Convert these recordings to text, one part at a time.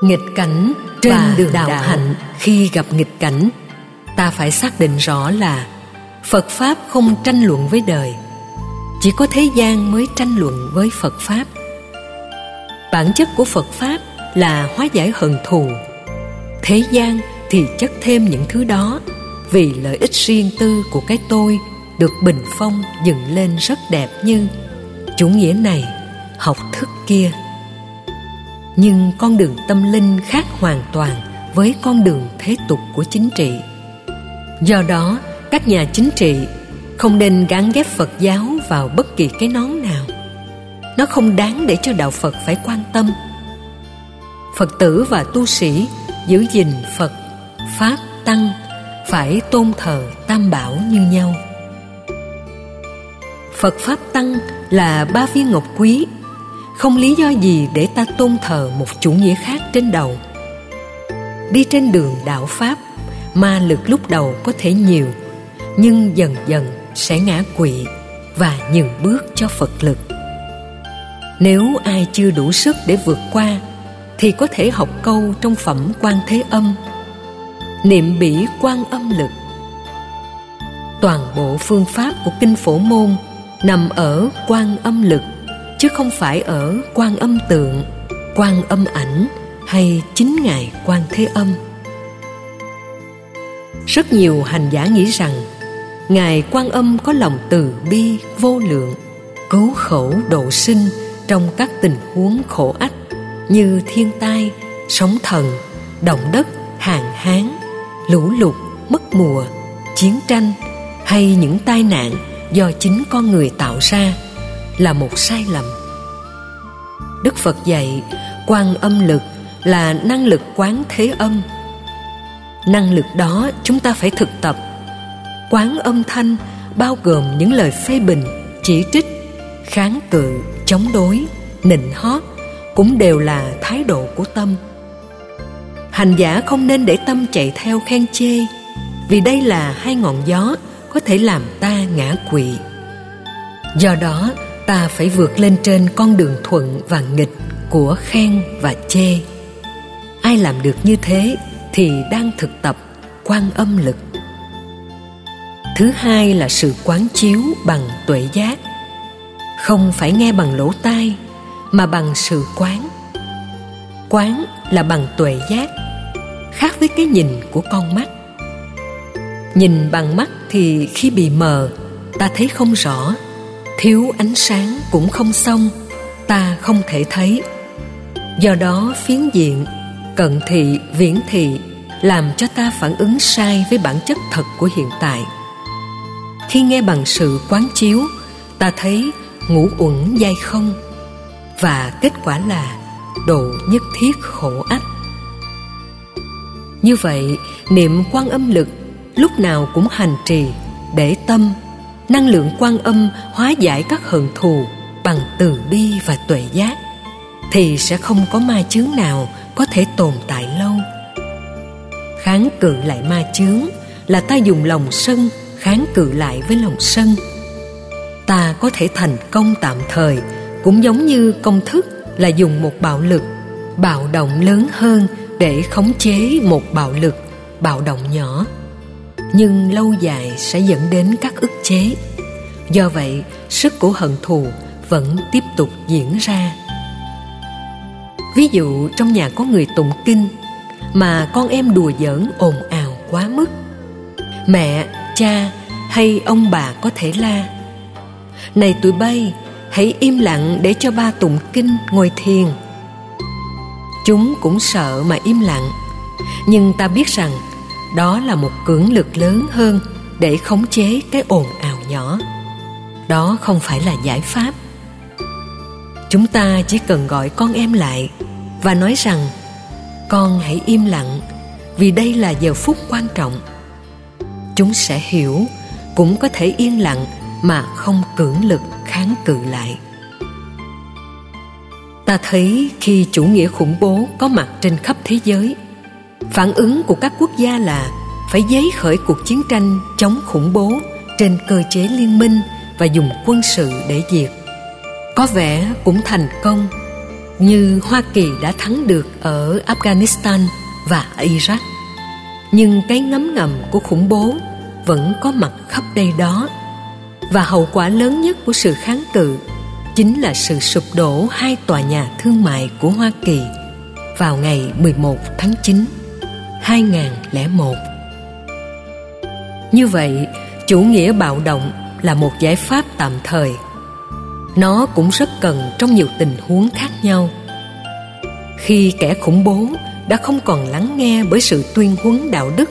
nghịch cảnh trên và đường đạo, đạo. hạnh. Khi gặp nghịch cảnh ta phải xác định rõ là phật pháp không tranh luận với đời. Chỉ có thế gian mới tranh luận với phật pháp. Bản chất của phật pháp là hóa giải hận thù. Thế gian thì chất thêm những thứ đó vì lợi ích riêng tư của cái tôi được bình phong dựng lên rất đẹp như chủ nghĩa này học thức kia nhưng con đường tâm linh khác hoàn toàn với con đường thế tục của chính trị. Do đó, các nhà chính trị không nên gắn ghép phật giáo vào bất kỳ cái nón nào. Nó không đáng để cho đạo phật phải quan tâm. Phật tử và tu sĩ giữ gìn phật, pháp, tăng phải tôn thờ tam bảo như nhau. Phật pháp tăng là ba viên ngọc quý không lý do gì để ta tôn thờ một chủ nghĩa khác trên đầu. Đi trên đường đạo pháp, ma lực lúc đầu có thể nhiều, nhưng dần dần sẽ ngã quỵ và nhường bước cho phật lực. Nếu ai chưa đủ sức để vượt qua, thì có thể học câu trong phẩm quan thế âm, niệm bỉ quan âm lực. Toàn bộ phương pháp của kinh phổ môn nằm ở quan âm lực chứ không phải ở quan âm tượng, quan âm ảnh hay chính ngài quan thế âm. Rất nhiều hành giả nghĩ rằng, ngài quan âm có lòng từ bi, vô lượng cứu khổ độ sinh trong các tình huống khổ ách như thiên tai, sóng thần, động đất hạn hán, lũ lụt, mất mùa, chiến tranh hay những tai nạn do chính con người tạo ra là một sai lầm. Đức phật dạy quan âm lực là năng lực quán thế âm. Năng lực đó chúng ta phải thực tập. Quán âm thanh bao gồm những lời phê bình, chỉ trích, kháng cự, chống đối, nịnh hót cũng đều là thái độ của tâm. Hành giả không nên để tâm chạy theo khen chê, vì đây là hai ngọn gió có thể làm ta ngã quỵ. Do đó ta phải vượt lên trên con đường thuận và nghịch của khen và chê. Ai làm được như thế thì đang thực tập quan âm lực. Thứ hai là sự quán chiếu bằng tuệ giác. Không phải nghe bằng lỗ tai, mà bằng sự quán. Quán là bằng tuệ giác, khác với cái nhìn của con mắt. Nhìn bằng mắt thì khi bị mờ, ta thấy không rõ thiếu ánh sáng cũng không xong, ta không thể thấy. Do đó, phiến diện, cận thị, viễn thị làm cho ta phản ứng sai với bản chất thật của hiện tại. Khi nghe bằng sự quán chiếu, ta thấy ngũ uẩn dai không và kết quả là độ nhất thiết khổ ách. Như vậy, niệm quan âm lực lúc nào cũng hành trì để tâm năng lượng quan âm hóa giải các hận thù bằng từ bi và tuệ giác, thì sẽ không có ma chướng nào có thể tồn tại lâu. Kháng cự lại ma chướng là ta dùng lòng sân kháng cự lại với lòng sân. Ta có thể thành công tạm thời, cũng giống như công thức là dùng một bạo lực, bạo động lớn hơn để khống chế một bạo lực, bạo động nhỏ nhưng lâu dài sẽ dẫn đến các ức chế. Do vậy, sức của hận thù vẫn tiếp tục diễn ra. Ví dụ, trong nhà có người tụng kinh mà con em đùa giỡn ồn ào quá mức. Mẹ, cha hay ông bà có thể la, này tụi bay, hãy im lặng để cho ba tụng kinh ngồi thiền. Chúng cũng sợ mà im lặng, nhưng ta biết rằng đó là một cưỡng lực lớn hơn để khống chế cái ồn ào nhỏ. Đó không phải là giải pháp. Chúng ta chỉ cần gọi con em lại và nói rằng, con hãy im lặng, vì đây là giờ phút quan trọng. Chúng sẽ hiểu, cũng có thể yên lặng mà không cưỡng lực kháng cự lại. Ta thấy khi chủ nghĩa khủng bố có mặt trên khắp thế giới phản ứng của các quốc gia là phải giấy khởi cuộc chiến tranh chống khủng bố trên cơ chế liên minh và dùng quân sự để diệt có vẻ cũng thành công như Hoa Kỳ đã thắng được ở Afghanistan và Iraq. Nhưng cái ngấm ngầm của khủng bố vẫn có mặt khắp đây đó. Và hậu quả lớn nhất của sự kháng cự chính là sự sụp đổ hai tòa nhà thương mại của Hoa Kỳ vào ngày 11 tháng 9, 2001. Như vậy, chủ nghĩa bạo động là một giải pháp tạm thời. Nó cũng rất cần trong nhiều tình huống khác nhau. Khi kẻ khủng bố đã không còn lắng nghe bởi sự tuyên huấn đạo đức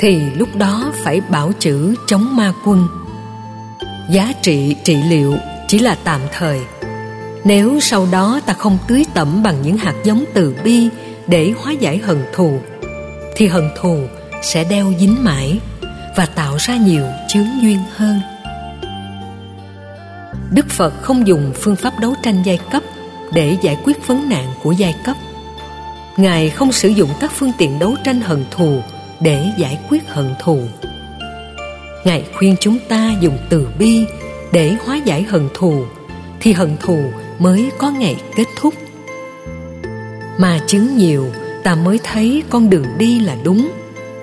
thì lúc đó phải bảo chữ chống ma quân. Giá trị trị liệu chỉ là tạm thời. Nếu sau đó ta không tưới tẩm bằng những hạt giống từ bi để hóa giải hận thù thì hận thù sẽ đeo dính mãi và tạo ra nhiều chướng duyên hơn Đức Phật không dùng phương pháp đấu tranh giai cấp để giải quyết vấn nạn của giai cấp. Ngài không sử dụng các phương tiện đấu tranh hận thù để giải quyết hận thù. Ngài khuyên chúng ta dùng từ bi để hóa giải hận thù thì hận thù mới có ngày kết thúc. Mà chứng nhiều ta mới thấy con đường đi là đúng,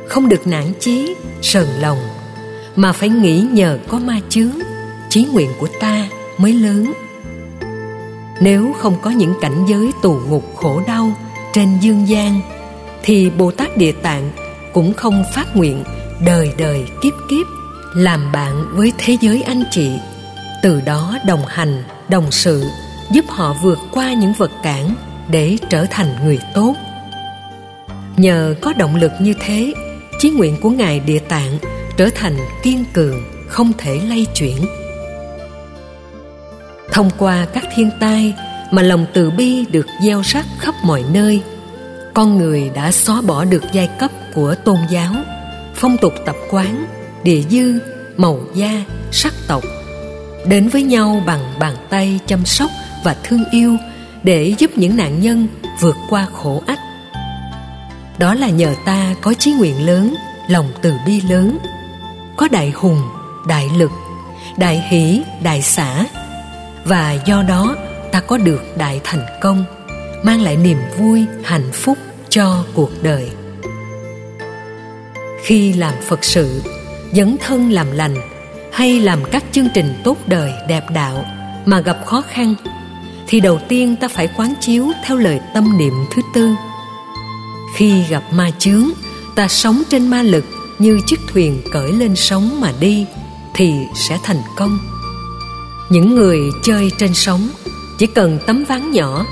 không được nản chí, sờn lòng, mà phải nghĩ nhờ có ma chướng, chí nguyện của ta mới lớn. Nếu không có những cảnh giới tù ngục khổ đau trên dương gian thì bồ tát địa tạng cũng không phát nguyện đời đời kiếp kiếp làm bạn với thế giới anh chị. Từ đó đồng hành đồng sự giúp họ vượt qua những vật cản để trở thành người tốt nhờ có động lực như thế, chí nguyện của ngài địa tạng trở thành kiên cường, không thể lay chuyển. Thông qua các thiên tai mà lòng từ bi được gieo rắc khắp mọi nơi, con người đã xóa bỏ được giai cấp của tôn giáo, phong tục tập quán, địa dư, màu da, sắc tộc, đến với nhau bằng bàn tay chăm sóc và thương yêu để giúp những nạn nhân vượt qua khổ ách đó là nhờ ta có chí nguyện lớn, lòng từ bi lớn. Có đại hùng, đại lực, đại hỷ, đại xã. Và do đó, ta có được đại thành công, mang lại niềm vui, hạnh phúc cho cuộc đời. Khi làm phật sự, dấn thân làm lành, hay làm các chương trình tốt đời đẹp đạo mà gặp khó khăn, thì đầu tiên ta phải quán chiếu theo lời tâm niệm thứ tư khi gặp ma chướng, ta sống trên ma lực như chiếc thuyền cởi lên sóng mà đi, thì sẽ thành công. Những người chơi trên sóng chỉ cần tấm ván nhỏ,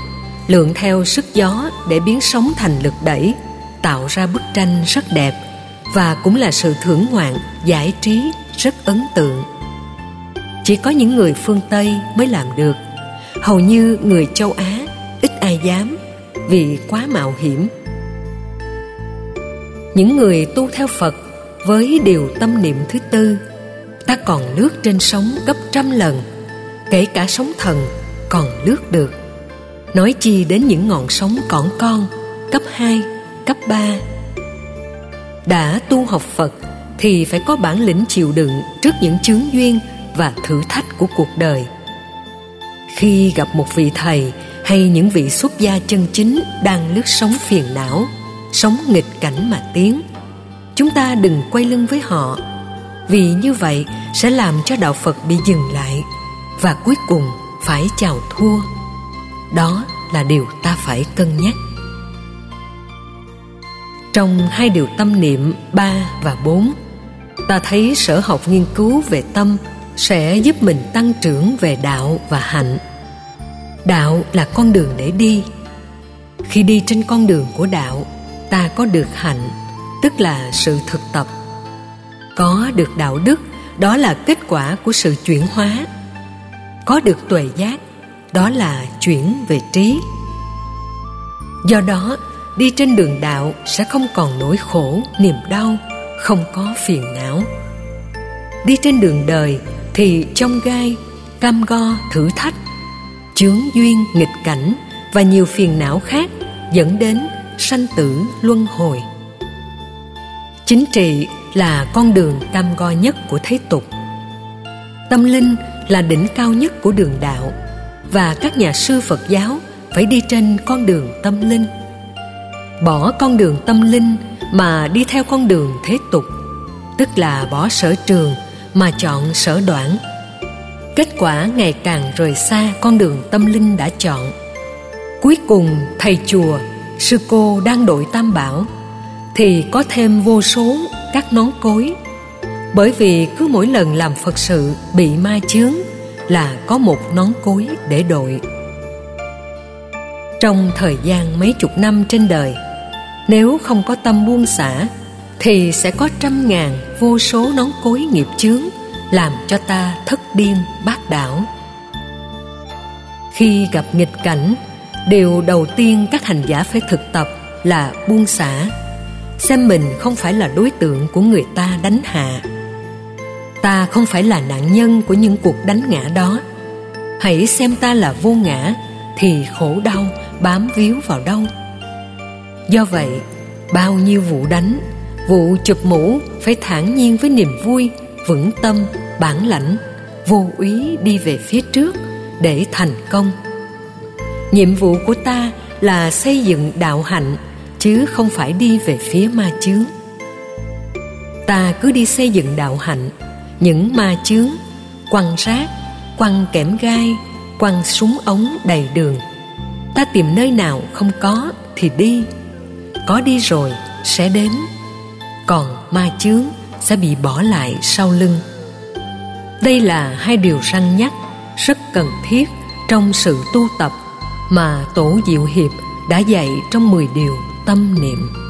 lượn theo sức gió để biến sóng thành lực đẩy, tạo ra bức tranh rất đẹp và cũng là sự thưởng ngoạn, giải trí rất ấn tượng. Chỉ có những người phương tây mới làm được. Hầu như người châu á ít ai dám vì quá mạo hiểm những người tu theo phật với điều tâm niệm thứ tư ta còn lướt trên sóng gấp trăm lần kể cả sóng thần còn lướt được. Nói chi đến những ngọn sóng cỏn con cấp 2, cấp 3 đã tu học Phật thì phải có bản lĩnh chịu đựng trước những chướng duyên và thử thách của cuộc đời. Khi gặp một vị thầy hay những vị xuất gia chân chính đang lướt sóng phiền não sống nghịch cảnh mà tiến. Chúng ta đừng quay lưng với họ, vì như vậy sẽ làm cho đạo phật bị dừng lại và cuối cùng phải chào thua. Đó là điều ta phải cân nhắc. Trong hai điều tâm niệm ba và bốn, ta thấy sở học nghiên cứu về tâm sẽ giúp mình tăng trưởng về đạo và hạnh. Đạo là con đường để đi. Khi đi trên con đường của đạo ta có được hạnh, tức là sự thực tập. Có được đạo đức, đó là kết quả của sự chuyển hóa. Có được tuệ giác, đó là chuyển về trí. Do đó, đi trên đường đạo sẽ không còn nỗi khổ, niềm đau, không có phiền não. Đi trên đường đời thì trong gai, cam go, thử thách, chướng duyên, nghịch cảnh và nhiều phiền não khác dẫn đến sanh tử luân hồi. Chính trị là con đường cam go nhất của thế tục. Tâm linh là đỉnh cao nhất của đường đạo, và các nhà sư Phật giáo phải đi trên con đường tâm linh. Bỏ con đường tâm linh mà đi theo con đường thế tục, tức là bỏ sở trường mà chọn sở đoạn. Kết quả ngày càng rời xa con đường tâm linh đã chọn. Cuối cùng, thầy chùa sư cô đang đội tam bảo thì có thêm vô số các nón cối. Bởi vì cứ mỗi lần làm phật sự bị ma chướng là có một nón cối để đội. Trong thời gian mấy chục năm trên đời, nếu không có tâm buông xả, thì sẽ có trăm ngàn vô số nón cối nghiệp chướng làm cho ta thất điên bát đảo. Khi gặp nghịch cảnh điều đầu tiên các hành giả phải thực tập là buông xả, xem mình không phải là đối tượng của người ta đánh hạ. Ta không phải là nạn nhân của những cuộc đánh ngã đó. Hãy xem ta là vô ngã thì khổ đau bám víu vào đâu. Do vậy, bao nhiêu vụ đánh, vụ chụp mũ phải thản nhiên với niềm vui, vững tâm, bản lãnh, vô úy đi về phía trước để thành công nhiệm vụ của ta là xây dựng đạo hạnh, chứ không phải đi về phía ma chướng. Ta cứ đi xây dựng đạo hạnh. Những ma chướng, quăng rác, quăng kẽm gai, quăng súng ống đầy đường. Ta tìm nơi nào không có thì đi. Có đi rồi sẽ đến. Còn ma chướng sẽ bị bỏ lại sau lưng. Đây là hai điều răng nhắc rất cần thiết trong sự tu tập mà tổ diệu hiệp đã dạy trong 10 điều tâm niệm.